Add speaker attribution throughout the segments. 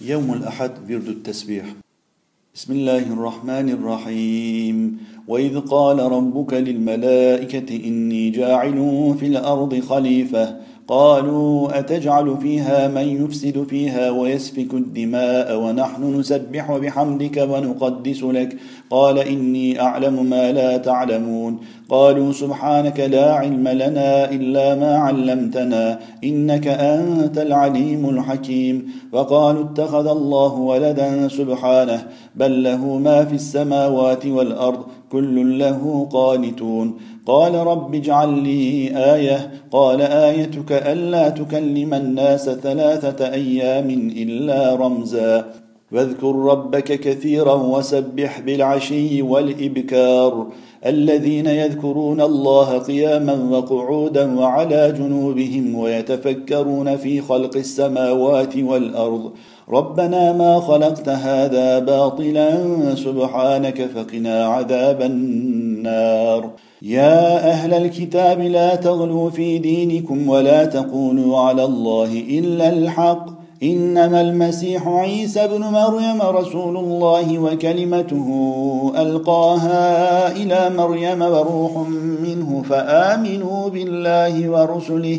Speaker 1: يوم الأحد برد التسبيح بسم الله الرحمن الرحيم وإذ قال ربك للملائكة إني جاعل في الأرض خليفة قالوا أتجعل فيها من يفسد فيها ويسفك الدماء ونحن نسبح بحمدك ونقدس لك قال إني أعلم ما لا تعلمون قالوا سبحانك لا علم لنا إلا ما علمتنا إنك أنت العليم الحكيم وقالوا اتخذ الله ولدا سبحانه بل له ما في السماوات والأرض كل له قانتون قال رب اجعل لي ايه قال ايتك الا تكلم الناس ثلاثه ايام الا رمزا واذكر ربك كثيرا وسبح بالعشي والابكار الذين يذكرون الله قياما وقعودا وعلى جنوبهم ويتفكرون في خلق السماوات والارض ربنا ما خلقت هذا باطلا سبحانك فقنا عذاب النار يا اهل الكتاب لا تغلوا في دينكم ولا تقولوا على الله الا الحق انما المسيح عيسى ابن مريم رسول الله وكلمته القاها الى مريم وروح منه فامنوا بالله ورسله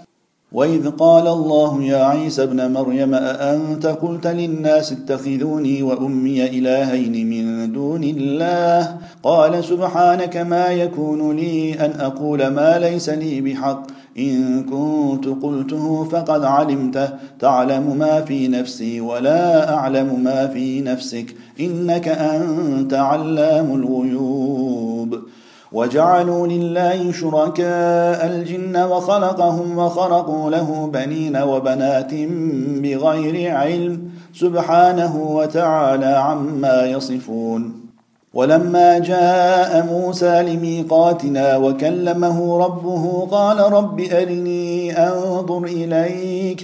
Speaker 1: واذ قال الله يا عيسى ابن مريم اانت قلت للناس اتخذوني وامي الهين من دون الله قال سبحانك ما يكون لي ان اقول ما ليس لي بحق ان كنت قلته فقد علمته تعلم ما في نفسي ولا اعلم ما في نفسك انك انت علام الغيوب وجعلوا لله شركاء الجن وخلقهم وخرقوا له بنين وبنات بغير علم سبحانه وتعالى عما يصفون ولما جاء موسى لميقاتنا وكلمه ربه قال رب أرني أنظر إليك ۖ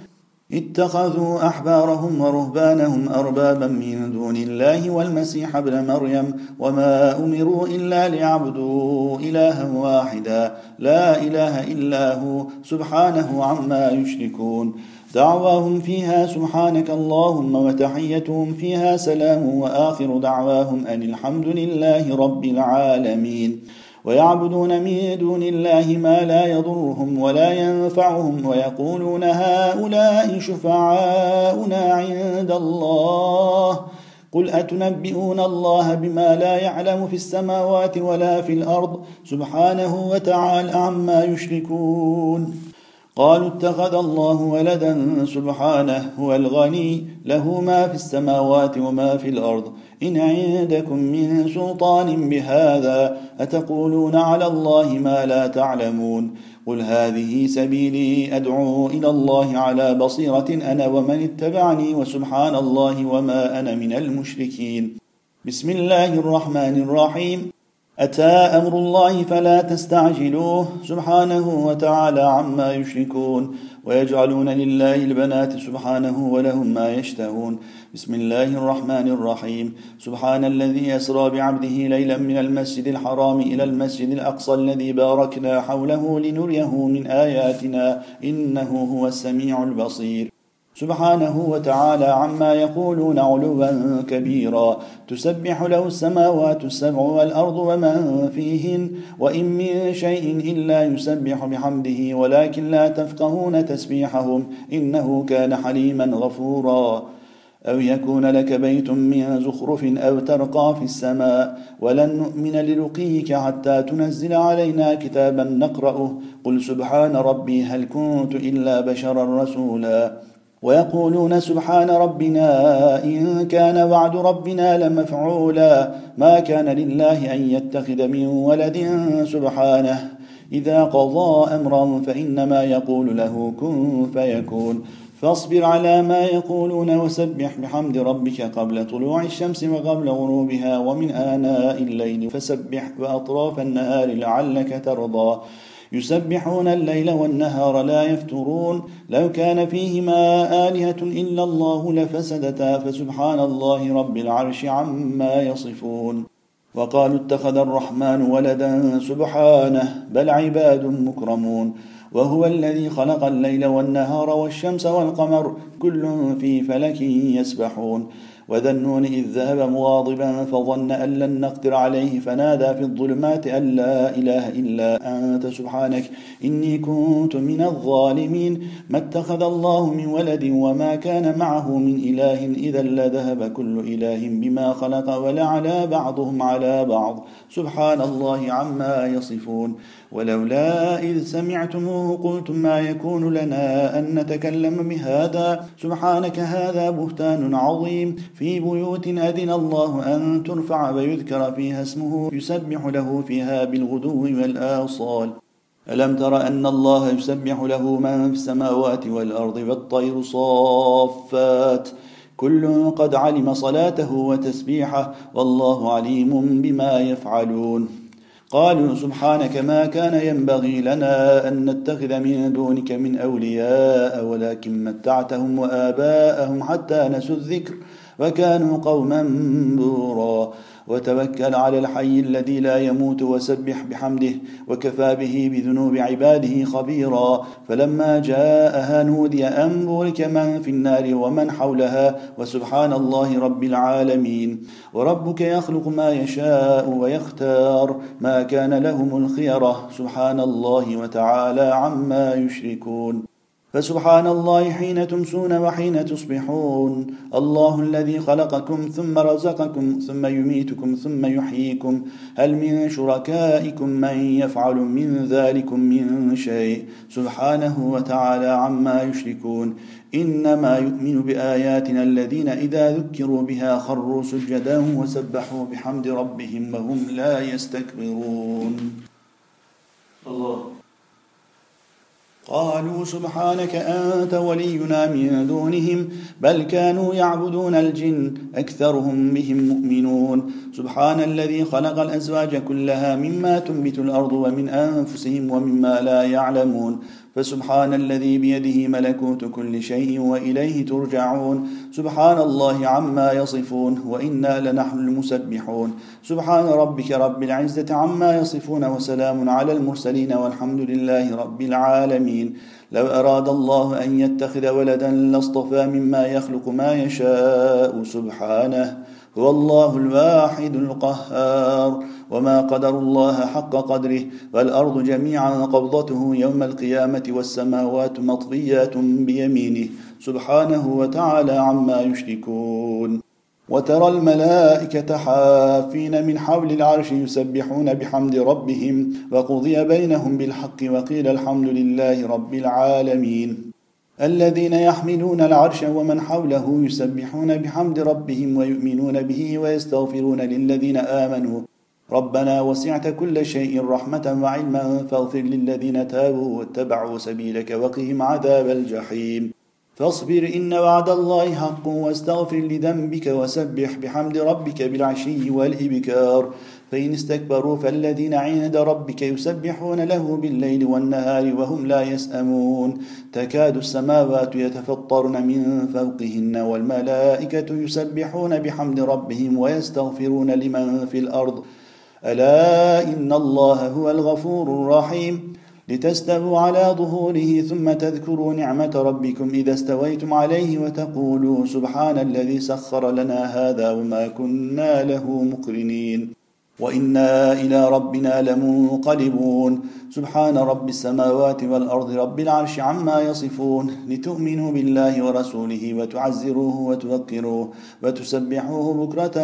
Speaker 1: اتخذوا احبارهم ورهبانهم اربابا من دون الله والمسيح ابن مريم وما امروا الا ليعبدوا الها واحدا لا اله الا هو سبحانه عما يشركون دعواهم فيها سبحانك اللهم وتحيتهم فيها سلام واخر دعواهم ان الحمد لله رب العالمين ويعبدون من دون الله ما لا يضرهم ولا ينفعهم ويقولون هؤلاء شفعاؤنا عند الله قل أتنبئون الله بما لا يعلم في السماوات ولا في الأرض سبحانه وتعالى عما يشركون قالوا اتخذ الله ولدا سبحانه هو الغني له ما في السماوات وما في الأرض إن عندكم من سلطان بهذا أتقولون على الله ما لا تعلمون قل هذه سبيلي أدعو إلى الله على بصيرة أنا ومن اتبعني وسبحان الله وما أنا من المشركين بسم الله الرحمن الرحيم أتى أمر الله فلا تستعجلوه سبحانه وتعالى عما يشركون ويجعلون لله البنات سبحانه ولهم ما يشتهون بسم الله الرحمن الرحيم سبحان الذي أسرى بعبده ليلا من المسجد الحرام إلى المسجد الأقصى الذي باركنا حوله لنريه من آياتنا إنه هو السميع البصير سبحانه وتعالى عما يقولون علوا كبيرا تسبح له السماوات السبع والأرض ومن فيهن وإن من شيء إلا يسبح بحمده ولكن لا تفقهون تسبيحهم إنه كان حليما غفورا أو يكون لك بيت من زخرف أو ترقى في السماء ولن نؤمن لرقيك حتى تنزل علينا كتابا نقرأه قل سبحان ربي هل كنت إلا بشرا رسولا ويقولون سبحان ربنا إن كان وعد ربنا لمفعولا ما كان لله أن يتخذ من ولد سبحانه إذا قضى أمرا فإنما يقول له كن فيكون فاصبر على ما يقولون وسبح بحمد ربك قبل طلوع الشمس وقبل غروبها ومن آناء الليل فسبح وأطراف النهار لعلك ترضى يسبحون الليل والنهار لا يفترون لو كان فيهما آلهة إلا الله لفسدتا فسبحان الله رب العرش عما يصفون وقالوا اتخذ الرحمن ولدا سبحانه بل عباد مكرمون وهو الذي خلق الليل والنهار والشمس والقمر كل في فلك يسبحون وذا النون إذ ذهب مغاضبا فظن أن لن نقدر عليه فنادى في الظلمات أن لا إله إلا أنت سبحانك إني كنت من الظالمين ما اتخذ الله من ولد وما كان معه من إله إذا لذهب كل إله بما خلق ولعلى بعضهم على بعض سبحان الله عما يصفون ولولا إذ سمعتموه قلتم ما يكون لنا أن نتكلم بهذا سبحانك هذا بهتان عظيم في بيوت أذن الله أن ترفع ويذكر فيها اسمه يسبح له فيها بالغدو والآصال ألم تر أن الله يسبح له من في السماوات والأرض والطير صافات كل قد علم صلاته وتسبيحه والله عليم بما يفعلون قالوا سبحانك ما كان ينبغي لنا ان نتخذ من دونك من اولياء ولكن متعتهم واباءهم حتى نسوا الذكر فكانوا قوما بورا وتوكل على الحي الذي لا يموت وسبح بحمده وكفى به بذنوب عباده خبيرا فلما جاءها نودي أن بورك من في النار ومن حولها وسبحان الله رب العالمين وربك يخلق ما يشاء ويختار ما كان لهم الخيرة سبحان الله وتعالى عما يشركون فسبحان الله حين تمسون وحين تصبحون الله الذي خلقكم ثم رزقكم ثم يميتكم ثم يحييكم هل من شركائكم من يفعل من ذلكم من شيء سبحانه وتعالى عما يشركون انما يؤمن باياتنا الذين اذا ذكروا بها خروا سجدا وسبحوا بحمد ربهم وهم لا يستكبرون الله قالوا سبحانك أنت ولينا من دونهم بل كانوا يعبدون الجن أكثرهم بهم مؤمنون سبحان الذي خلق الأزواج كلها مما تنبت الأرض ومن أنفسهم ومما لا يعلمون فسبحان الذي بيده ملكوت كل شيء واليه ترجعون سبحان الله عما يصفون وانا لنحن المسبحون سبحان ربك رب العزه عما يصفون وسلام على المرسلين والحمد لله رب العالمين لو اراد الله ان يتخذ ولدا لاصطفى مما يخلق ما يشاء سبحانه هو الله الواحد القهار وما قدر الله حق قدره والأرض جميعا قبضته يوم القيامة والسماوات مطويات بيمينه سبحانه وتعالى عما يشركون وترى الملائكة حافين من حول العرش يسبحون بحمد ربهم وقضي بينهم بالحق وقيل الحمد لله رب العالمين الذين يحملون العرش ومن حوله يسبحون بحمد ربهم ويؤمنون به ويستغفرون للذين آمنوا ربنا وسعت كل شيء رحمة وعلما فاغفر للذين تابوا واتبعوا سبيلك وقهم عذاب الجحيم فاصبر إن وعد الله حق واستغفر لذنبك وسبح بحمد ربك بالعشي والإبكار فإن استكبروا فالذين عند ربك يسبحون له بالليل والنهار وهم لا يسأمون تكاد السماوات يتفطرن من فوقهن والملائكة يسبحون بحمد ربهم ويستغفرون لمن في الأرض ألا إن الله هو الغفور الرحيم لتستووا على ظهوره ثم تذكروا نعمة ربكم إذا استويتم عليه وتقولوا سبحان الذي سخر لنا هذا وما كنا له مقرنين وإنا إلى ربنا لمنقلبون سبحان رب السماوات والأرض رب العرش عما يصفون لتؤمنوا بالله ورسوله وتعزروه وتوقروه وتسبحوه بكرة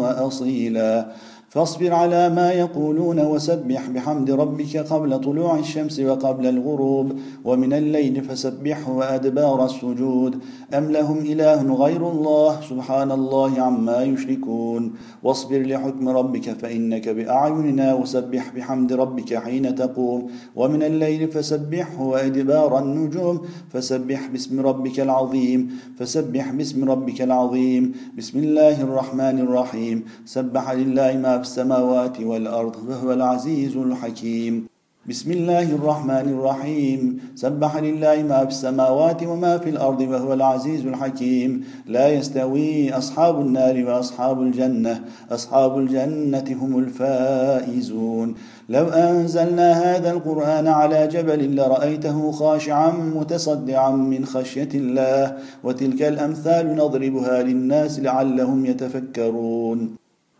Speaker 1: وأصيلا فاصبر على ما يقولون وسبح بحمد ربك قبل طلوع الشمس وقبل الغروب ومن الليل فسبحه وأدبار السجود أم لهم إله غير الله سبحان الله عما يشركون واصبر لحكم ربك فإنك بأعيننا وسبح بحمد ربك حين تقوم ومن الليل فسبحه وأدبار النجوم فسبح باسم ربك العظيم فسبح باسم ربك العظيم بسم الله الرحمن الرحيم سبح لله ما السماوات والأرض وهو العزيز الحكيم بسم الله الرحمن الرحيم سبح لله ما في السماوات وما في الأرض وهو العزيز الحكيم لا يستوي أصحاب النار وأصحاب الجنة أصحاب الجنة هم الفائزون لو أنزلنا هذا القرآن على جبل لرأيته خاشعا متصدعا من خشية الله وتلك الأمثال نضربها للناس لعلهم يتفكرون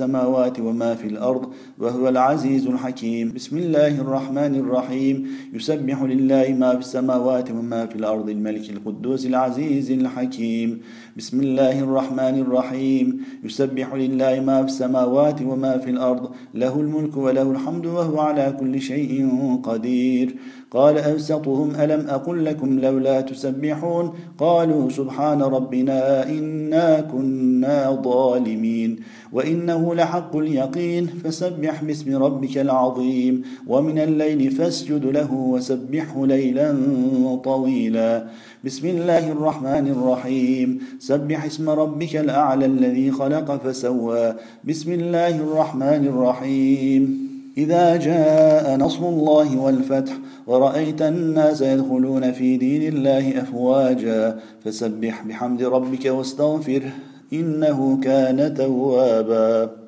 Speaker 1: السماوات وما في الأرض وهو العزيز الحكيم بسم الله الرحمن الرحيم يسبح لله ما في السماوات وما في الأرض الملك القدوس العزيز الحكيم بسم الله الرحمن الرحيم يسبح لله ما في السماوات وما في الأرض له الملك وله الحمد وهو على كل شيء قدير قال أوسطهم ألم أقل لكم لولا تسبحون قالوا سبحان ربنا إنا كنا ظالمين وإنه لحق اليقين فسبح باسم ربك العظيم ومن الليل فاسجد له وسبحه ليلا طويلا بسم الله الرحمن الرحيم سبح اسم ربك الأعلى الذي خلق فسوى بسم الله الرحمن الرحيم إذا جاء نصر الله والفتح ورأيت الناس يدخلون في دين الله أفواجا فسبح بحمد ربك واستغفره إنه كان توابا